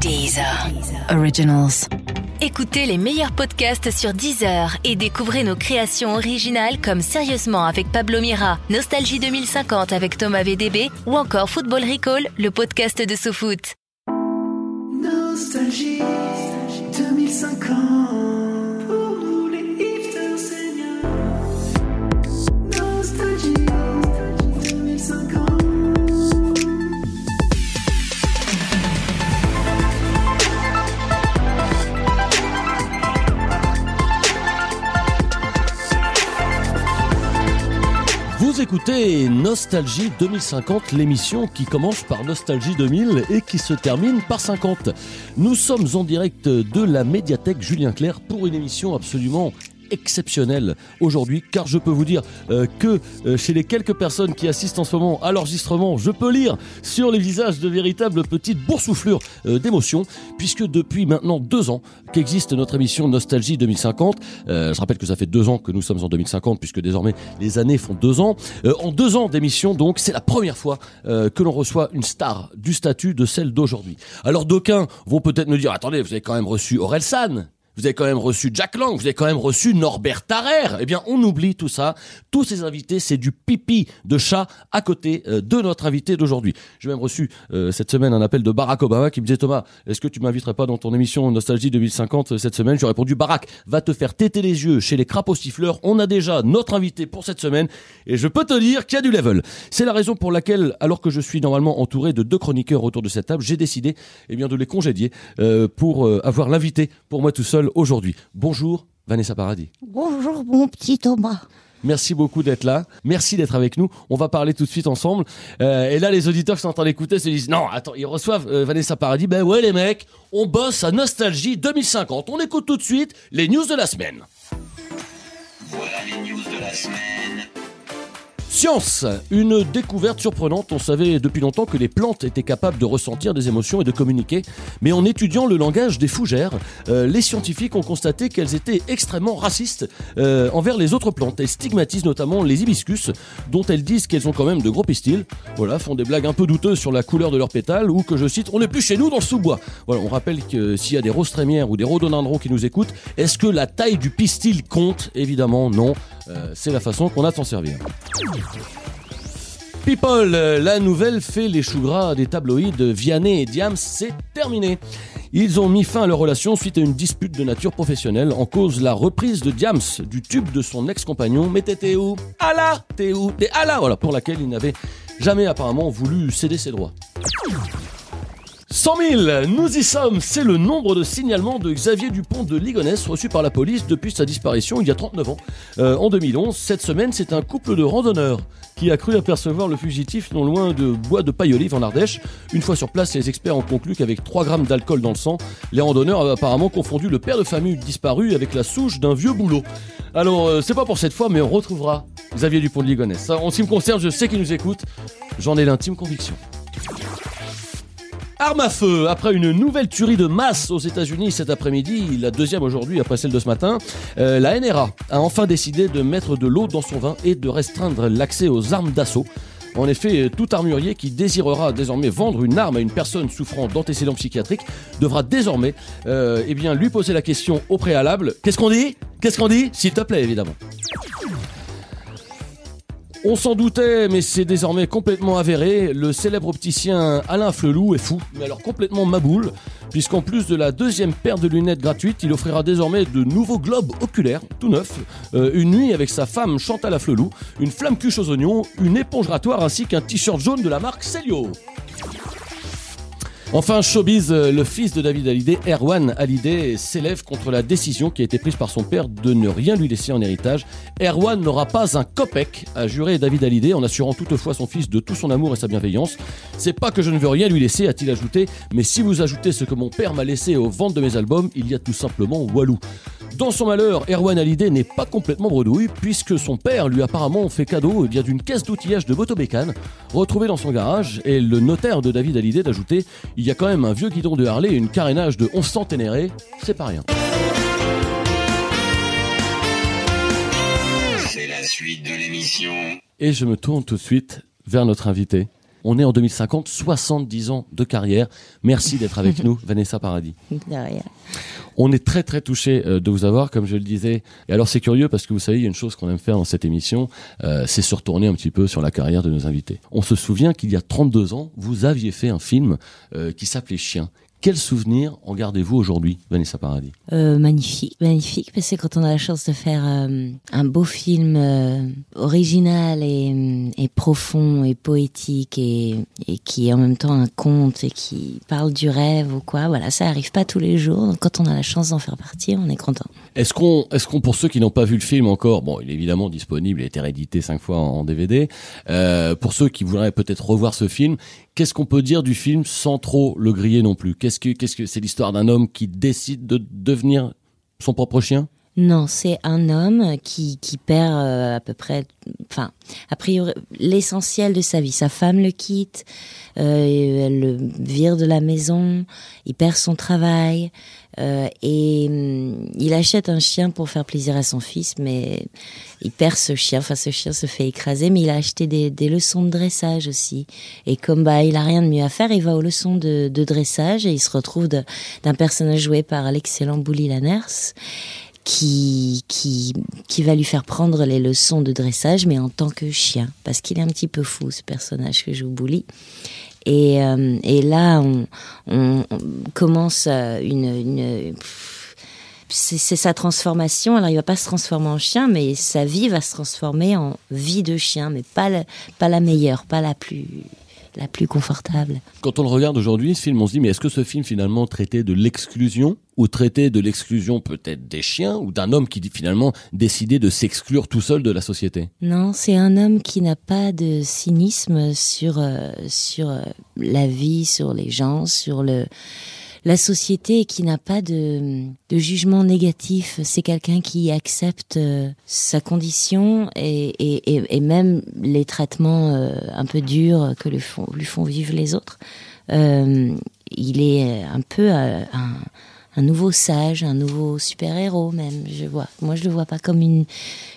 Deezer. Originals. Écoutez les meilleurs podcasts sur Deezer et découvrez nos créations originales comme Sérieusement avec Pablo Mira, Nostalgie 2050 avec Thomas VDB ou encore Football Recall, le podcast de SoFoot. Nostalgie 2050 Vous écoutez Nostalgie 2050, l'émission qui commence par Nostalgie 2000 et qui se termine par 50. Nous sommes en direct de la médiathèque Julien Clerc pour une émission absolument exceptionnelle aujourd'hui car je peux vous dire euh, que euh, chez les quelques personnes qui assistent en ce moment à l'enregistrement je peux lire sur les visages de véritables petites boursouflures euh, d'émotions puisque depuis maintenant deux ans qu'existe notre émission Nostalgie 2050 Euh, je rappelle que ça fait deux ans que nous sommes en 2050 puisque désormais les années font deux ans. Euh, en deux ans d'émission donc c'est la première fois euh, que l'on reçoit une star du statut de celle d'aujourd'hui. Alors d'aucuns vont peut-être me dire attendez vous avez quand même reçu Aurel San vous avez quand même reçu Jack Lang, vous avez quand même reçu Norbert Tarrer. Eh bien, on oublie tout ça. Tous ces invités, c'est du pipi de chat à côté euh, de notre invité d'aujourd'hui. J'ai même reçu euh, cette semaine un appel de Barack Obama qui me disait Thomas, est-ce que tu m'inviterais pas dans ton émission Nostalgie 2050 euh, cette semaine? J'ai répondu Barack, va te faire téter les yeux chez les crapauds siffleurs. On a déjà notre invité pour cette semaine et je peux te dire qu'il y a du level. C'est la raison pour laquelle, alors que je suis normalement entouré de deux chroniqueurs autour de cette table, j'ai décidé eh bien de les congédier euh, pour euh, avoir l'invité pour moi tout seul aujourd'hui. Bonjour Vanessa Paradis. Bonjour mon petit Thomas. Merci beaucoup d'être là. Merci d'être avec nous. On va parler tout de suite ensemble. Euh, et là, les auditeurs qui sont en train d'écouter se disent non, attends, ils reçoivent euh, Vanessa Paradis. Ben ouais, les mecs, on bosse à Nostalgie 2050. On écoute tout de suite les news de la semaine. Voilà les news de la semaine. Science, une découverte surprenante. On savait depuis longtemps que les plantes étaient capables de ressentir des émotions et de communiquer. Mais en étudiant le langage des fougères, euh, les scientifiques ont constaté qu'elles étaient extrêmement racistes euh, envers les autres plantes. Elles stigmatisent notamment les hibiscus, dont elles disent qu'elles ont quand même de gros pistils. Voilà, font des blagues un peu douteuses sur la couleur de leurs pétales, ou que je cite, on n'est plus chez nous dans le sous-bois. Voilà, on rappelle que s'il y a des roses trémières ou des rhododendrons qui nous écoutent, est-ce que la taille du pistil compte? Évidemment, non. Euh, c'est la façon qu'on a de s'en servir. People, euh, la nouvelle fait les choux gras des tabloïds Vianney et Diams, c'est terminé. Ils ont mis fin à leur relation suite à une dispute de nature professionnelle en cause la reprise de Diams du tube de son ex-compagnon Mais t'étais où? Ah là T'es où? T'es ah là Voilà, pour laquelle il n'avait jamais apparemment voulu céder ses droits. 100 000, nous y sommes, c'est le nombre de signalements de Xavier Dupont de Ligonnès reçus par la police depuis sa disparition il y a 39 ans. Euh, en 2011, cette semaine, c'est un couple de randonneurs qui a cru apercevoir le fugitif non loin de Bois de Paille-Olive en Ardèche. Une fois sur place, les experts ont conclu qu'avec 3 grammes d'alcool dans le sang, les randonneurs avaient apparemment confondu le père de famille disparu avec la souche d'un vieux boulot. Alors, euh, c'est pas pour cette fois, mais on retrouvera Xavier Dupont de Ligonnès. En ce qui me concerne, je sais qu'il nous écoute, j'en ai l'intime conviction. Arme à feu, après une nouvelle tuerie de masse aux États-Unis cet après-midi, la deuxième aujourd'hui après celle de ce matin, euh, la NRA a enfin décidé de mettre de l'eau dans son vin et de restreindre l'accès aux armes d'assaut. En effet, tout armurier qui désirera désormais vendre une arme à une personne souffrant d'antécédents psychiatriques devra désormais euh, eh lui poser la question au préalable. Qu'est-ce qu'on dit? Qu'est-ce qu'on dit? S'il te plaît, évidemment. On s'en doutait, mais c'est désormais complètement avéré. Le célèbre opticien Alain Flelou est fou, mais alors complètement maboule, puisqu'en plus de la deuxième paire de lunettes gratuites, il offrira désormais de nouveaux globes oculaires, tout neufs, euh, une nuit avec sa femme Chantal Flelou, une flamme cuche aux oignons, une éponge ratoire ainsi qu'un t-shirt jaune de la marque Celio. Enfin, showbiz, euh, le fils de David Hallyday, Erwan Hallyday, s'élève contre la décision qui a été prise par son père de ne rien lui laisser en héritage. Erwan n'aura pas un copec, a juré David Hallyday en assurant toutefois son fils de tout son amour et sa bienveillance. C'est pas que je ne veux rien lui laisser, a-t-il ajouté, mais si vous ajoutez ce que mon père m'a laissé aux ventes de mes albums, il y a tout simplement Walou. Dans son malheur, Erwan Hallyday n'est pas complètement bredouille, puisque son père lui a apparemment fait cadeau eh bien, d'une caisse d'outillage de motobécane, retrouvée dans son garage, et le notaire de David Hallyday d'ajouter il y a quand même un vieux guidon de Harley et une carénage de 11 centénérés, c'est pas rien. C'est la suite de l'émission. Et je me tourne tout de suite vers notre invité. On est en 2050, 70 ans de carrière. Merci d'être avec nous, Vanessa Paradis. On est très très touché euh, de vous avoir, comme je le disais. Et alors c'est curieux parce que vous savez, il y a une chose qu'on aime faire dans cette émission, euh, c'est se retourner un petit peu sur la carrière de nos invités. On se souvient qu'il y a 32 ans, vous aviez fait un film euh, qui s'appelait Chien. Quel souvenir en gardez-vous aujourd'hui, Vanessa Paradis? Euh, magnifique, magnifique, parce que quand on a la chance de faire euh, un beau film euh, original et, et profond et poétique et, et qui est en même temps un conte et qui parle du rêve ou quoi, voilà, ça arrive pas tous les jours. Donc quand on a la chance d'en faire partie, on est content. Est-ce qu'on, est-ce qu'on, pour ceux qui n'ont pas vu le film encore, bon, il est évidemment disponible, il a été réédité cinq fois en, en DVD. Euh, pour ceux qui voudraient peut-être revoir ce film, qu'est-ce qu'on peut dire du film sans trop le griller non plus? Qu'est-ce que, qu'est-ce que c'est l'histoire d'un homme qui décide de devenir son propre chien? Non, c'est un homme qui, qui perd euh, à peu près, enfin, a priori, l'essentiel de sa vie. Sa femme le quitte, euh, elle le vire de la maison, il perd son travail euh, et hum, il achète un chien pour faire plaisir à son fils, mais il perd ce chien. Enfin, ce chien se fait écraser, mais il a acheté des, des leçons de dressage aussi. Et comme bah il a rien de mieux à faire, il va aux leçons de, de dressage et il se retrouve d'un personnage joué par l'excellent Bouli Lanners qui, qui, qui va lui faire prendre les leçons de dressage, mais en tant que chien, parce qu'il est un petit peu fou, ce personnage que joue Bouli. Et, euh, et là, on, commence euh, une... une c'est sa transformation. Alors, il va pas se transformer en chien, mais sa vie va se transformer en vie de chien, mais pas pas la meilleure, pas la plus, la plus confortable. Quand on le regarde aujourd'hui, ce film, on se dit, mais est-ce que ce film finalement traitait de l'exclusion ou traitait de l'exclusion peut-être des chiens ou d'un homme qui finalement décidait de s'exclure tout seul de la société? Non, c'est un homme qui n'a pas de cynisme sur euh, sur euh, la vie, sur les gens, sur le la société qui n'a pas de, de jugement négatif. C'est quelqu'un qui accepte euh, sa condition et, et, et, même les traitements euh, un peu durs que lui font, lui font vivre les autres. Euh, il est un peu euh, un, un nouveau sage, un nouveau super-héros même, je vois. Moi, je le vois pas comme une,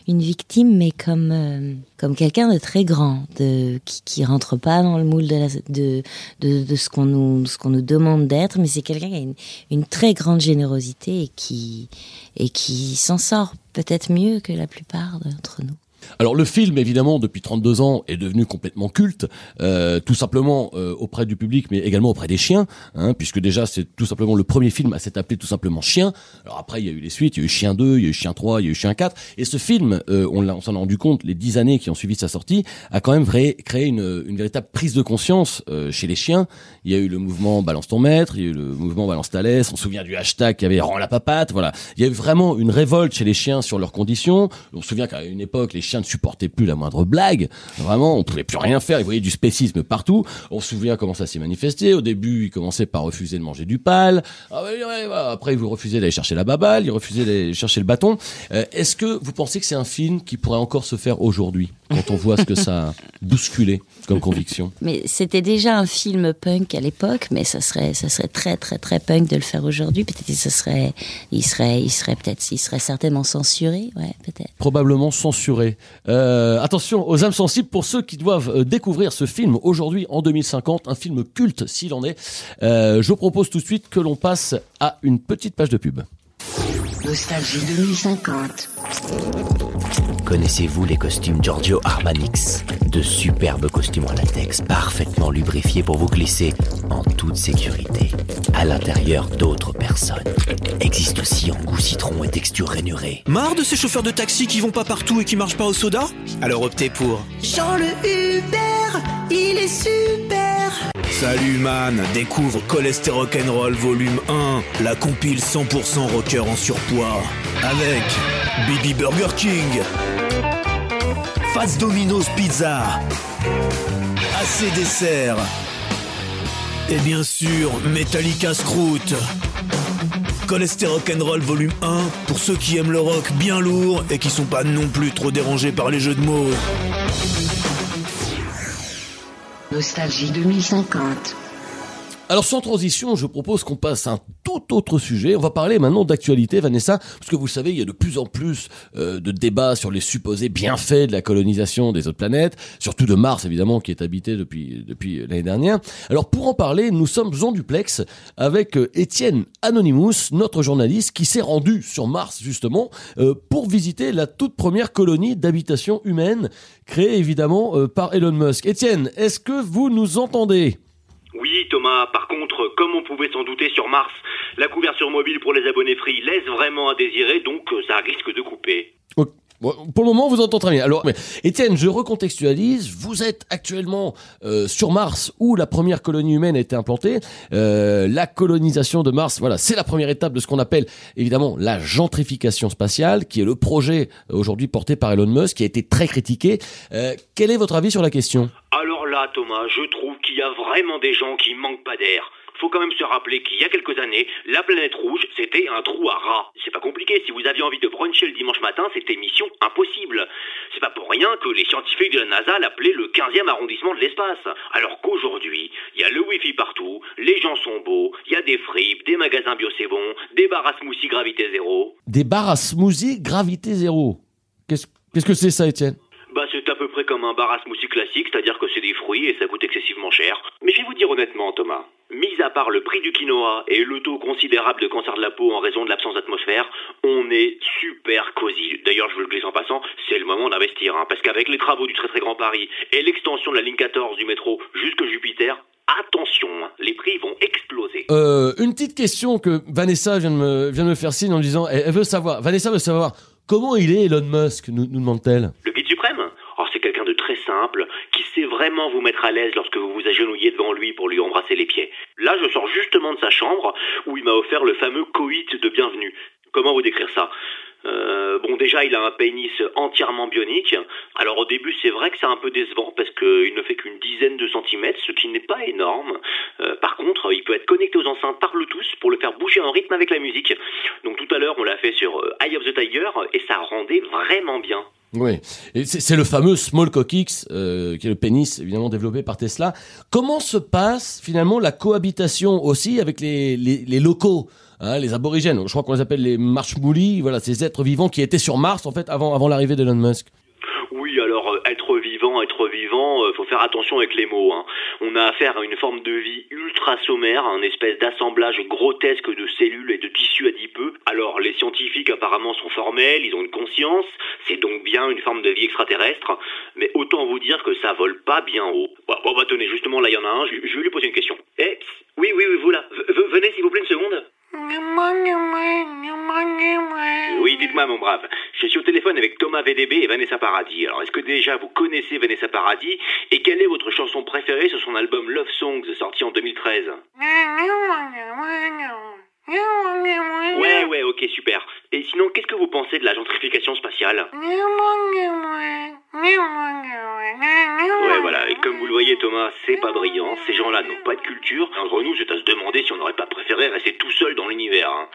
une victime, mais comme, euh, comme quelqu'un de très grand, de, qui, qui rentre pas dans le moule de, la, de, de, de ce qu'on nous, ce qu'on nous demande d'être, mais c'est quelqu'un qui a une, une très grande générosité et qui, et qui s'en sort peut-être mieux que la plupart d'entre nous. Alors le film, évidemment, depuis 32 ans, est devenu complètement culte, euh, tout simplement euh, auprès du public, mais également auprès des chiens, hein, puisque déjà c'est tout simplement le premier film à s'être appelé tout simplement Chien. Alors après, il y a eu les suites, il y a eu Chien 2, il y a eu Chien 3, il y a eu Chien 4, et ce film, euh, on, on s'en est rendu compte, les dix années qui ont suivi sa sortie, a quand même créé une, une véritable prise de conscience euh, chez les chiens. Il y a eu le mouvement Balance ton maître, il y a eu le mouvement Balance ta laisse, on se souvient du hashtag qui avait Rends la papate, voilà. Il y a eu vraiment une révolte chez les chiens sur leurs conditions. On se souvient qu'à une époque, les ne supportaient plus la moindre blague. Vraiment, on pouvait plus rien faire. Ils voyaient du spécisme partout. On se souvient comment ça s'est manifesté. Au début, ils commençaient par refuser de manger du pal. Ah. Après, ils vous refusaient d'aller chercher la baballe. Ils refusaient d'aller chercher le bâton. Euh, Est-ce que vous pensez que c'est un film qui pourrait encore se faire aujourd'hui quand on voit ce que ça a bousculé comme conviction? Mais c'était déjà un film punk à l'époque, mais ça serait, ça serait très, très, très punk de le faire aujourd'hui. Peut-être que ça serait, il serait, il serait peut-être, il serait certainement censuré, ouais, peut-être. probablement censuré. Euh, attention aux âmes sensibles pour ceux qui doivent euh, découvrir ce film aujourd'hui en 2050, un film culte s'il en est. Euh, je propose tout de suite que l'on passe à une petite page de pub. Nostalgie 2050. Connaissez-vous les costumes Giorgio Armanix? De superbes costumes en latex parfaitement lubrifiés pour vous glisser en toute sécurité à l'intérieur d'autres personnes. Existe aussi en goût citron et texture rainurée. Marre de ces chauffeurs de taxi qui vont pas partout et qui marchent pas au soda? Alors optez pour Jean le Uber, il est super. Salut man, découvre Cholestérol Rock'n'Roll volume 1, la compile 100% rocker en surpoids. Avec Bibi Burger King, Fats Domino's Pizza, AC Dessert, et bien sûr Metallica Scroot. Cholestérol Rock'n'Roll volume 1 pour ceux qui aiment le rock bien lourd et qui sont pas non plus trop dérangés par les jeux de mots. Nostalgie 2050. Alors sans transition, je propose qu'on passe à un tout autre sujet. On va parler maintenant d'actualité, Vanessa, parce que vous savez, il y a de plus en plus euh, de débats sur les supposés bienfaits de la colonisation des autres planètes, surtout de Mars évidemment, qui est habité depuis depuis l'année dernière. Alors pour en parler, nous sommes en duplex avec euh, Étienne Anonymous, notre journaliste, qui s'est rendu sur Mars justement euh, pour visiter la toute première colonie d'habitation humaine créée évidemment euh, par Elon Musk. Étienne, est-ce que vous nous entendez? Oui, Thomas, par contre, comme on pouvait s'en douter sur Mars, la couverture mobile pour les abonnés free laisse vraiment à désirer, donc euh, ça risque de couper. Bon, Pour le moment, vous entendez très bien. Alors, Étienne, je recontextualise. Vous êtes actuellement euh, sur Mars, où la première colonie humaine a été implantée. Euh, la colonisation de Mars, voilà, c'est la première étape de ce qu'on appelle évidemment la gentrification spatiale, qui est le projet euh, aujourd'hui porté par Elon Musk, qui a été très critiqué. Euh, quel est votre avis sur la question? Alors là, Thomas, je trouve qu'il y a vraiment des gens qui manquent pas d'air. Faut quand même se rappeler qu'il y a quelques années, la planète rouge, c'était un trou à rats. C'est pas compliqué, si vous aviez envie de bruncher le dimanche matin, c'était mission impossible. C'est pas pour rien que les scientifiques de la NASA l'appelaient le 15e arrondissement de l'espace. Alors qu'aujourd'hui, il y a le wifi partout, les gens sont beaux, il y a des fripes, des magasins bio c'est bon, des bars à smoothie gravité zéro. Des bars à smoothie gravité zéro. Qu'est-ce qu'est-ce que c'est ça, Étienne? Bah c'est à peu près comme un bar à smoothie classique, c'est-à-dire que c'est des fruits et ça coûte excessivement cher. Mais je vais vous dire honnêtement, Thomas, mis à part le prix du quinoa et le taux considérable de cancer de la peau en raison de l'absence d'atmosphère, on est super cosy. D'ailleurs, je veux le glisser en passant, c'est le moment d'investir, hein, parce qu'avec les travaux du très très grand Paris et l'extension de la ligne 14 du métro jusque Jupiter, attention, hein, les prix vont exploser. Euh, une petite question que Vanessa vient de me, vient de me faire signe en disant, elle, elle veut savoir, Vanessa veut savoir, comment il est Elon Musk, nous, nous demande-t-elle? Le guide suprême Oh, c'est quelqu'un de simple, qui sait vraiment vous mettre à l'aise lorsque vous vous agenouillez devant lui pour lui embrasser les pieds. Là, je sors justement de sa chambre, où il m'a offert le fameux coït de bienvenue. Comment vous décrire ça? Euh, bon, déjà, il a un pénis entièrement bionique. Alors, au début, c'est vrai que c'est un peu décevant parce qu'il ne fait qu'une dizaine de centimètres, ce qui n'est pas énorme. Euh, par contre, il peut être connecté aux enceintes par Bluetooth pour le faire bouger en rythme avec la musique. Donc, tout à l'heure, on l'a fait sur euh, Eye of the Tiger et ça rendait vraiment bien. Oui, c'est le fameux Small Cock X, euh, qui est le pénis évidemment développé par Tesla. Comment se passe finalement la cohabitation aussi avec les, les, les locaux, hein, les aborigènes? Je crois qu'on les appelle les marshmoulis, voilà, ces êtres vivants qui étaient sur Mars en fait avant, avant l'arrivée d'Elon Musk. Oui, alors euh, être être vivant, euh, faut faire attention avec les mots. Hein. On a affaire à une forme de vie ultra sommaire, un espèce d'assemblage grotesque de cellules et de tissus adipeux. Alors les scientifiques apparemment sont formels, ils ont une conscience, c'est donc bien une forme de vie extraterrestre, mais autant vous dire que ça vole pas bien haut. Bon, bah tenez, justement là il y en a un, je, vais lui poser une question. Eh, oui, oui, oui, vous là, venez s'il vous plaît une seconde. Oui, dites-moi, mon brave. Je suis au téléphone avec Thomas VDB et Vanessa Paradis. Alors, est-ce que déjà vous connaissez Vanessa Paradis Et quelle est votre chanson préférée sur son album Love Songs sorti en 2013 Ouais, ouais, ok, super. Et sinon, qu'est-ce que vous pensez de la gentrification spatiale Ouais, voilà. Et comme vous le voyez, Thomas, c'est pas brillant. Ces gens-là n'ont pas de culture. Entre nous, c'est à se demander si on n'aurait pas préféré rester tout seul dans l'univers. Hein.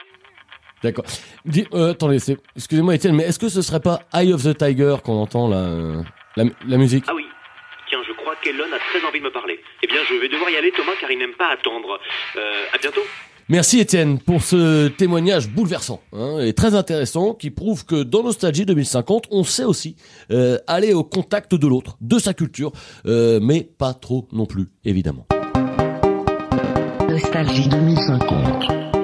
D'accord. Dis- euh, attendez, excusez-moi Étienne, mais est-ce que ce serait pas Eye of the Tiger qu'on entend là, euh, la, la musique? Ah oui. Tiens, je crois qu'Elon a très envie de me parler. Eh bien, je vais devoir y aller, Thomas, car il n'aime pas attendre. Euh, à bientôt. Merci Étienne pour ce témoignage bouleversant hein, et très intéressant qui prouve que dans Nostalgie 2050, on sait aussi euh, aller au contact de l'autre, de sa culture, euh, mais pas trop non plus, évidemment. Nostalgie 2050.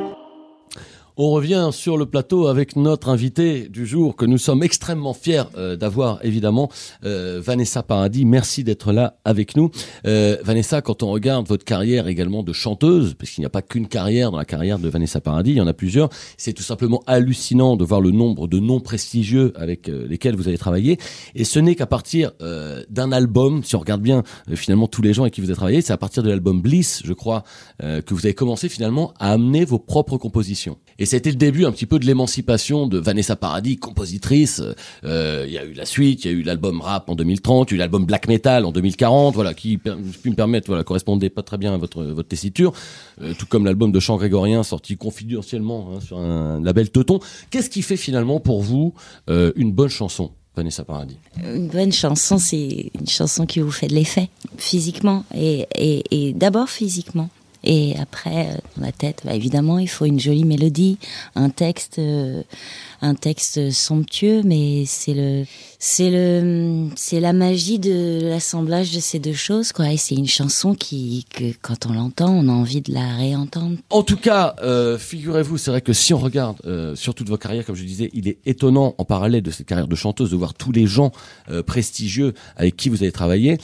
On revient sur le plateau avec notre invité du jour que nous sommes extrêmement fiers euh, d'avoir évidemment euh, Vanessa Paradis. Merci d'être là avec nous. Euh, Vanessa, quand on regarde votre carrière également de chanteuse, parce qu'il n'y a pas qu'une carrière dans la carrière de Vanessa Paradis, il y en a plusieurs, c'est tout simplement hallucinant de voir le nombre de noms prestigieux avec lesquels vous avez travaillé. Et ce n'est qu'à partir d'un album, si on regarde bien finalement tous les gens avec qui vous avez travaillé, c'est à partir de l'album Bliss, je crois, que vous avez commencé finalement à amener vos propres compositions. C'était le début un petit peu de l'émancipation de Vanessa Paradis, compositrice. Euh, Il y a eu la suite, il y a eu l'album rap en 2030, il y a eu l'album black metal en 2040, voilà, qui qui me permettent, voilà, correspondait pas très bien à votre votre tessiture, Euh, tout comme l'album de chant grégorien sorti confidentiellement hein, sur un label Teuton. Qu'est-ce qui fait finalement pour vous euh, une bonne chanson, Vanessa Paradis? Une bonne chanson, c'est une chanson qui vous fait de l'effet, physiquement, et, et, et d'abord physiquement. Et après, euh, dans la tête, bah, évidemment, il faut une jolie mélodie, un texte, euh, un texte somptueux, mais c'est le, c'est le, c'est la magie de l'assemblage de ces deux choses, quoi. Et c'est une chanson qui, que quand on l'entend, on a envie de la réentendre. En tout cas, euh, figurez-vous, c'est vrai que si on regarde euh, sur toute votre carrière, comme je disais, il est étonnant en parallèle de cette carrière de chanteuse de voir tous les gens euh, prestigieux avec qui vous avez travaillé,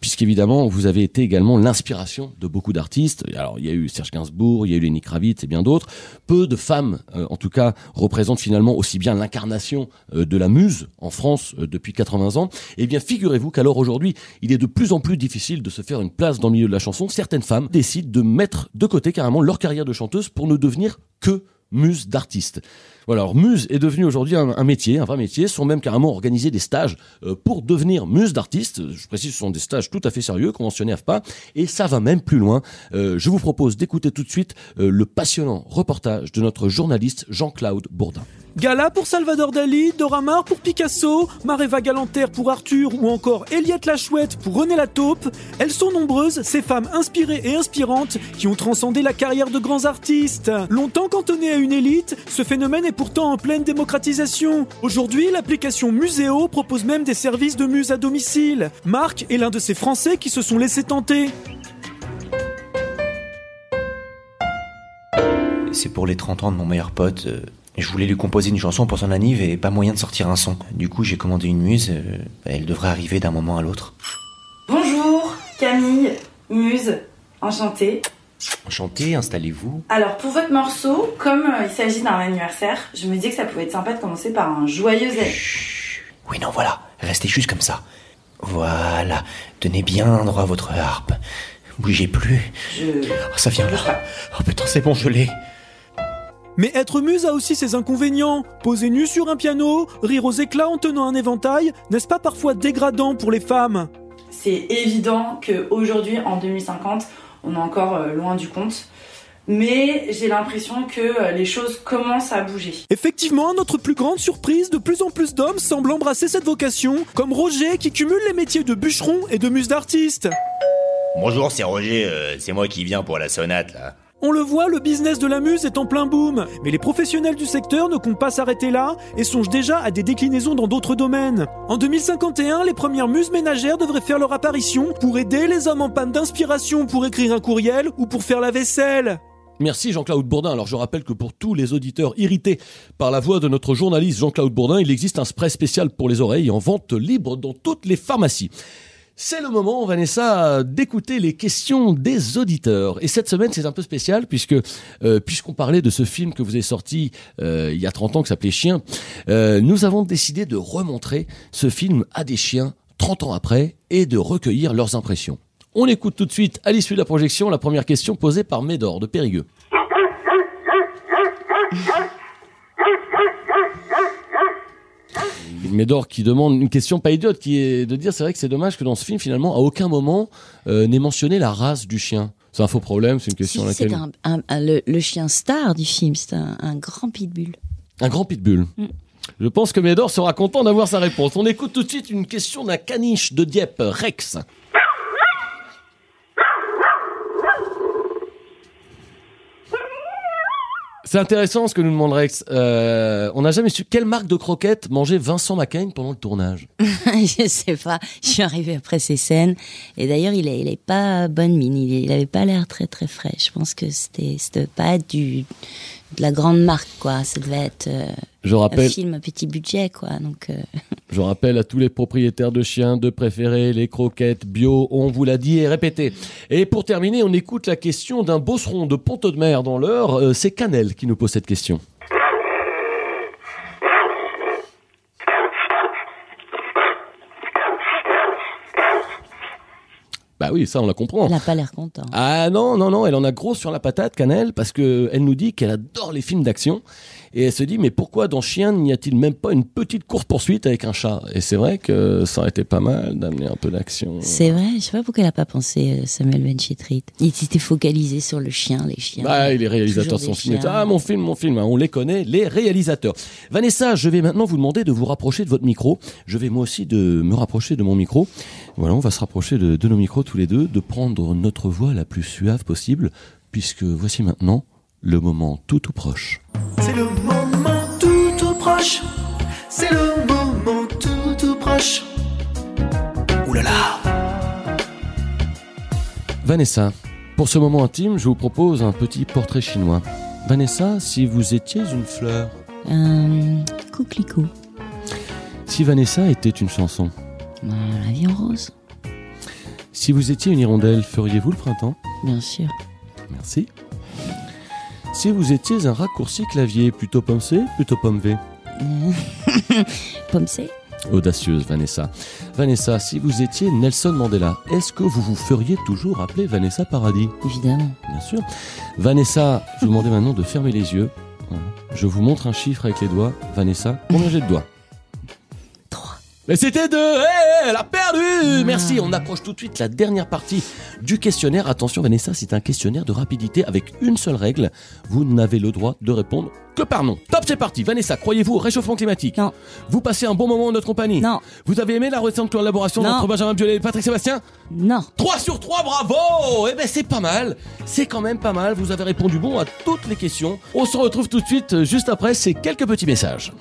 puisqu'évidemment vous avez été également l'inspiration de beaucoup d'artistes. Alors il y a eu Serge Gainsbourg, il y a eu Lenny Kravitz et bien d'autres. Peu de femmes, en tout cas, représentent finalement aussi bien l'incarnation euh, de la muse en France euh, depuis 80 ans. Eh bien, figurez-vous qu'alors aujourd'hui, il est de plus en plus difficile de se faire une place dans le milieu de la chanson. Certaines femmes décident de mettre de côté carrément leur carrière de chanteuse pour ne devenir que muse d'artiste. Voilà, alors muse est devenu aujourd'hui un, métier, un vrai métier, sont même carrément organisés des stages euh, pour devenir muse d'artiste. Je précise, ce sont des stages tout à fait sérieux, conventionnés AFPA, et ça va même plus loin. Euh, je vous propose d'écouter tout de suite euh, le passionnant reportage de notre journaliste Jean-Claude Bourdin. Gala pour Salvador Dali, Dora Maar pour Picasso, Mareva Galanter pour Arthur ou encore Eliette la Chouette pour René la Taupe. Elles sont nombreuses, ces femmes inspirées et inspirantes qui ont transcendé la carrière de grands artistes. Longtemps cantonné à une élite, ce phénomène est pourtant en pleine démocratisation. Aujourd'hui, l'application Muséo propose même des services de muse à domicile. Marc est l'un de ces Français qui se sont laissés tenter. C'est pour les 30 ans de mon meilleur pote. euh, Je voulais lui composer une chanson pour son anniv et pas moyen de sortir un son. Du coup, j'ai commandé une muse. euh, Elle devrait arriver d'un moment à l'autre. Bonjour, Camille, Muse, enchantée. Enchanté, installez-vous. Alors pour votre morceau, comme euh, il s'agit d'un anniversaire, je me dis que ça pouvait être sympa de commencer par un joyeux anniversaire. Oui, non, voilà. Restez juste comme ça. Voilà. Tenez bien droit votre harpe. Bougez plus. Je... Oh, ça vient là. Oh putain, c'est bon, je l'ai. Mais être muse a aussi ses inconvénients. Poser nu sur un piano, rire aux éclats en tenant un éventail, n'est-ce pas parfois dégradant pour les femmes? C'est évident qu'aujourd'hui, en 2050, on est encore euh, loin du compte. Mais j'ai l'impression que euh, les choses commencent à bouger. Effectivement, à notre plus grande surprise, de plus en plus d'hommes semblent embrasser cette vocation, comme Roger qui cumule les métiers de bûcheron et de muse d'artiste. Bonjour, c'est Roger, euh, c'est moi qui viens pour la sonate là. On le voit, le business de la muse est en plein boom. Mais les professionnels du secteur ne comptent pas s'arrêter là et songent déjà à des déclinaisons dans d'autres domaines. En 2051, les premières muses ménagères devraient faire leur apparition pour aider les hommes en panne d'inspiration pour écrire un courriel ou pour faire la vaisselle. Merci Jean-Claude Bourdin. Alors je rappelle que pour tous les auditeurs irrités par la voix de notre journaliste Jean-Claude Bourdin, il existe un spray spécial pour les oreilles en vente libre dans toutes les pharmacies. C'est le moment, Vanessa, d'écouter les questions des auditeurs. Et cette semaine, c'est un peu spécial puisque euh, puisqu'on parlait de ce film que vous avez sorti euh, il y a 30 ans qui s'appelait Chien, euh, nous avons décidé de remontrer ce film à des chiens 30 ans après et de recueillir leurs impressions. On écoute tout de suite, à l'issue de la projection, la première question posée par Médor de Périgueux. Médor qui demande une question pas idiote, qui est de dire c'est vrai que c'est dommage que dans ce film, finalement, à aucun moment euh, n'est mentionné la race du chien. C'est un faux problème, c'est une question à laquelle... C'est un, un- un- le, le chien star du film, c'est un, un grand pitbull. Un grand pitbull. Mm. Je pense que Médor sera content d'avoir sa réponse. On écoute tout de suite une question d'un caniche de Dieppe, Rex. C'est intéressant ce que nous demande Rex. Euh, on n'a jamais su quelle marque de croquettes mangeait Vincent McCain pendant le tournage. je sais pas. Je suis arrivée après ces scènes. Et d'ailleurs, il est, il est pas bonne mine. Il, il avait pas l'air très très frais. Je pense que c'était, pas du, de la grande marque, quoi. Ça devait être euh, Je rappelle- un film à petit budget, quoi. Donc, euh, Je rappelle à tous les propriétaires de chiens de préférer les croquettes bio, on vous l'a dit et répété. Et pour terminer, on écoute la question d'un bosseron de Ponte de Mer dans l'heure. Euh, C'est Canel qui nous pose cette question. Bah oui, ça on la comprend. il a pas l'air content. Ah non, non, non, elle en a gros sur la patate, Canel, parce que elle nous dit qu'elle adore les films d'action Et elle se dit, mais pourquoi dans Chien n'y a-t-il même pas une petite course-poursuite avec un chat? Et c'est vrai que ça aurait été pas mal d'amener un peu d'action. C'est vrai, je sais pas pourquoi elle a pas pensé euh, Samuel Benchetrit. Il s'était focalisé sur le chien, les chiens. Bah, les réalisateurs sont chiens. Ah, mon film, mon film, on les connaît, les réalisateurs. Vanessa, je vais maintenant vous demander de vous rapprocher de votre micro. Je vais moi aussi de me rapprocher de mon micro. Voilà, on va se rapprocher de, de nos micros tous les deux, de prendre notre voix la plus suave possible, puisque voici maintenant le moment tout tout proche. C'est le moment tout tout proche. C'est le moment tout tout proche. Ouh là là Vanessa, pour ce moment intime, je vous propose un petit portrait chinois. Vanessa, si vous étiez une fleur, Un coquelicot. si Vanessa était une chanson, Ah, la vie en rose, si vous étiez une hirondelle, feriez-vous le printemps? Bien sûr. Merci. Si vous étiez un raccourci clavier, plutôt pomme C, plutôt pomme V Pomme C Audacieuse, Vanessa. Vanessa, si vous étiez Nelson Mandela, est-ce que vous vous feriez toujours appeler Vanessa Paradis Évidemment. Bien sûr. Vanessa, je vous demandais maintenant de fermer les yeux. Je vous montre un chiffre avec les doigts. Vanessa, combien j'ai de doigts? Mais c'était deux Hé, Elle a perdu Merci, on approche tout de suite la dernière partie du questionnaire. Attention Vanessa, c'est un questionnaire de rapidité avec une seule règle. Vous n'avez le droit de répondre que par non. Top, c'est parti Vanessa, croyez-vous au réchauffement climatique Non. Vous passez un bon moment en notre compagnie Non. Vous avez aimé la récente collaboration Non. entre Benjamin Biolay et Patrick Sébastien Non. 3 sur 3, bravo Eh ben c'est pas mal, c'est quand même pas mal, vous avez répondu bon à toutes les questions. On se retrouve tout de suite, euh, juste après ces quelques petits messages.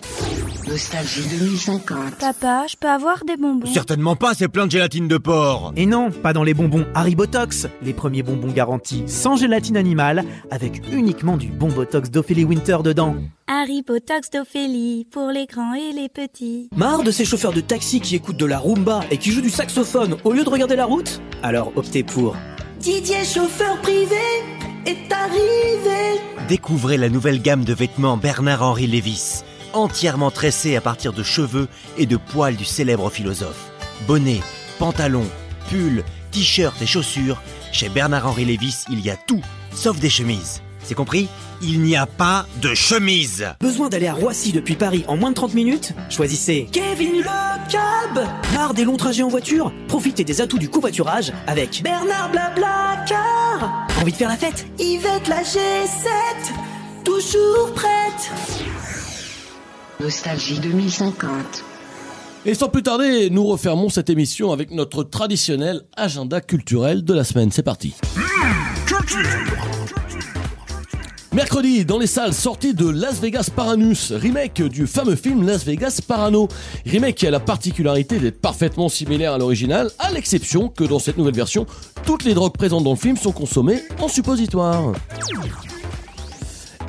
Nostalgie 2050. Papa, je peux avoir des bonbons Certainement pas, c'est plein de gélatine de porc. Et non, pas dans les bonbons Haribotox, les premiers bonbons garantis sans gélatine animale, avec uniquement du bon botox d'Ophélie Winter dedans. Harry Potox d'Ophélie, pour les grands et les petits. Marre de ces chauffeurs de taxi qui écoutent de la rumba et qui jouent du saxophone au lieu de regarder la route? Alors optez pour Didier chauffeur privé est arrivé. Découvrez la nouvelle gamme de vêtements Bernard-Henri Lévis, entièrement tressés à partir de cheveux et de poils du célèbre philosophe. Bonnets, pantalons, pulls, t-shirts et chaussures, chez Bernard-Henri Lévis, il y a tout, sauf des chemises. C'est compris? Il n'y a pas de chemise Besoin d'aller à Roissy depuis Paris en moins de 30 minutes? Choisissez Kevin le cab. Marre des longs trajets en voiture Profitez des atouts du covoiturage avec Bernard Blabla car. Envie de faire la fête? Yvette la G7. Toujours prête. Nostalgie 2050. Et sans plus tarder, nous refermons cette émission avec notre traditionnel agenda culturel de la semaine. C'est parti. Mercredi, dans les salles, sortie de Las Vegas Paranus, remake du fameux film Las Vegas Parano. Remake qui a la particularité d'être parfaitement similaire à l'original, à l'exception que dans cette nouvelle version, toutes les drogues présentes dans le film sont consommées en suppositoire.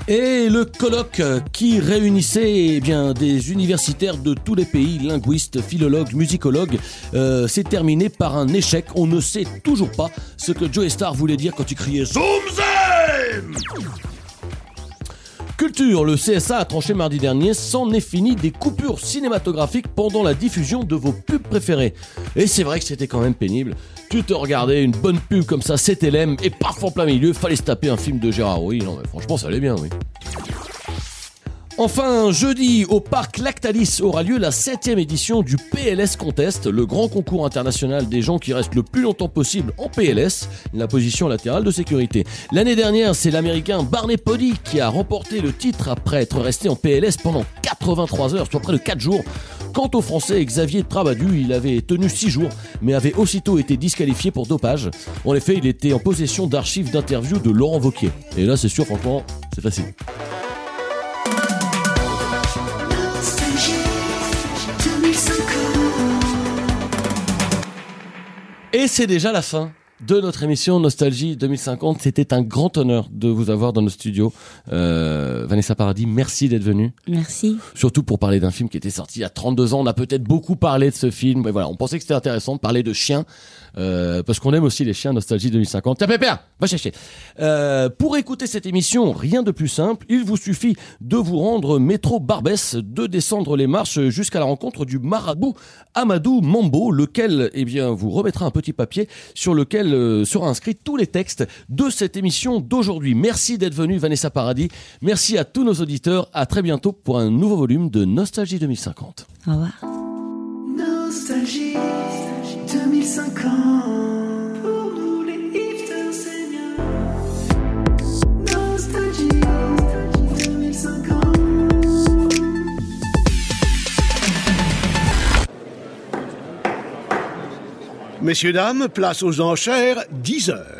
Et le colloque qui réunissait eh bien, des universitaires de tous les pays, linguistes, philologues, musicologues, euh, s'est terminé par un échec. On ne sait toujours pas ce que Joe Star voulait dire quand il criait Zoom Zem Culture, le CSA a tranché mardi dernier, s'en est fini des coupures cinématographiques pendant la diffusion de vos pubs préférées. Et c'est vrai que c'était quand même pénible. Tu te regardais une bonne pub comme ça, c'était l'aime, et parfois en plein milieu, fallait se taper un film de Gérard Oui, non mais franchement ça allait bien, oui. Enfin, jeudi, au parc Lactalis aura lieu la 7 édition du PLS Contest, le grand concours international des gens qui restent le plus longtemps possible en PLS, la position latérale de sécurité. L'année dernière, c'est l'américain Barney Pody qui a remporté le titre après être resté en PLS pendant 83 heures, soit près de 4 jours. Quant au français Xavier Trabadu, il avait tenu 6 jours, mais avait aussitôt été disqualifié pour dopage. En effet, il était en possession d'archives d'interviews de Laurent Vauquier. Et là, c'est sûr, franchement, c'est facile. Et c'est déjà la fin de notre émission Nostalgie 2050. C'était un grand honneur de vous avoir dans nos studios. Euh, Vanessa Paradis, merci d'être venue. Merci. Surtout pour parler d'un film qui était sorti il y a 32 ans. On a peut-être beaucoup parlé de ce film. Mais voilà, on pensait que c'était intéressant de parler de chiens. Euh, parce qu'on aime aussi les chiens Nostalgie 2050. Tiens, Pépère, va chercher. Euh, pour écouter cette émission, rien de plus simple. Il vous suffit de vous rendre métro Barbès, de descendre les marches jusqu'à la rencontre du marabout Amadou Mambo, lequel, eh bien, vous remettra un petit papier sur lequel euh, sera inscrit tous les textes de cette émission d'aujourd'hui. Merci d'être venu, Vanessa Paradis. Merci à tous nos auditeurs. À très bientôt pour un nouveau volume de Nostalgie 2050. Au revoir. Nostalgie 2050 Pour nous les hipsters seniors Nostalgie 2050 Messieurs, dames, place aux enchères, 10 heures.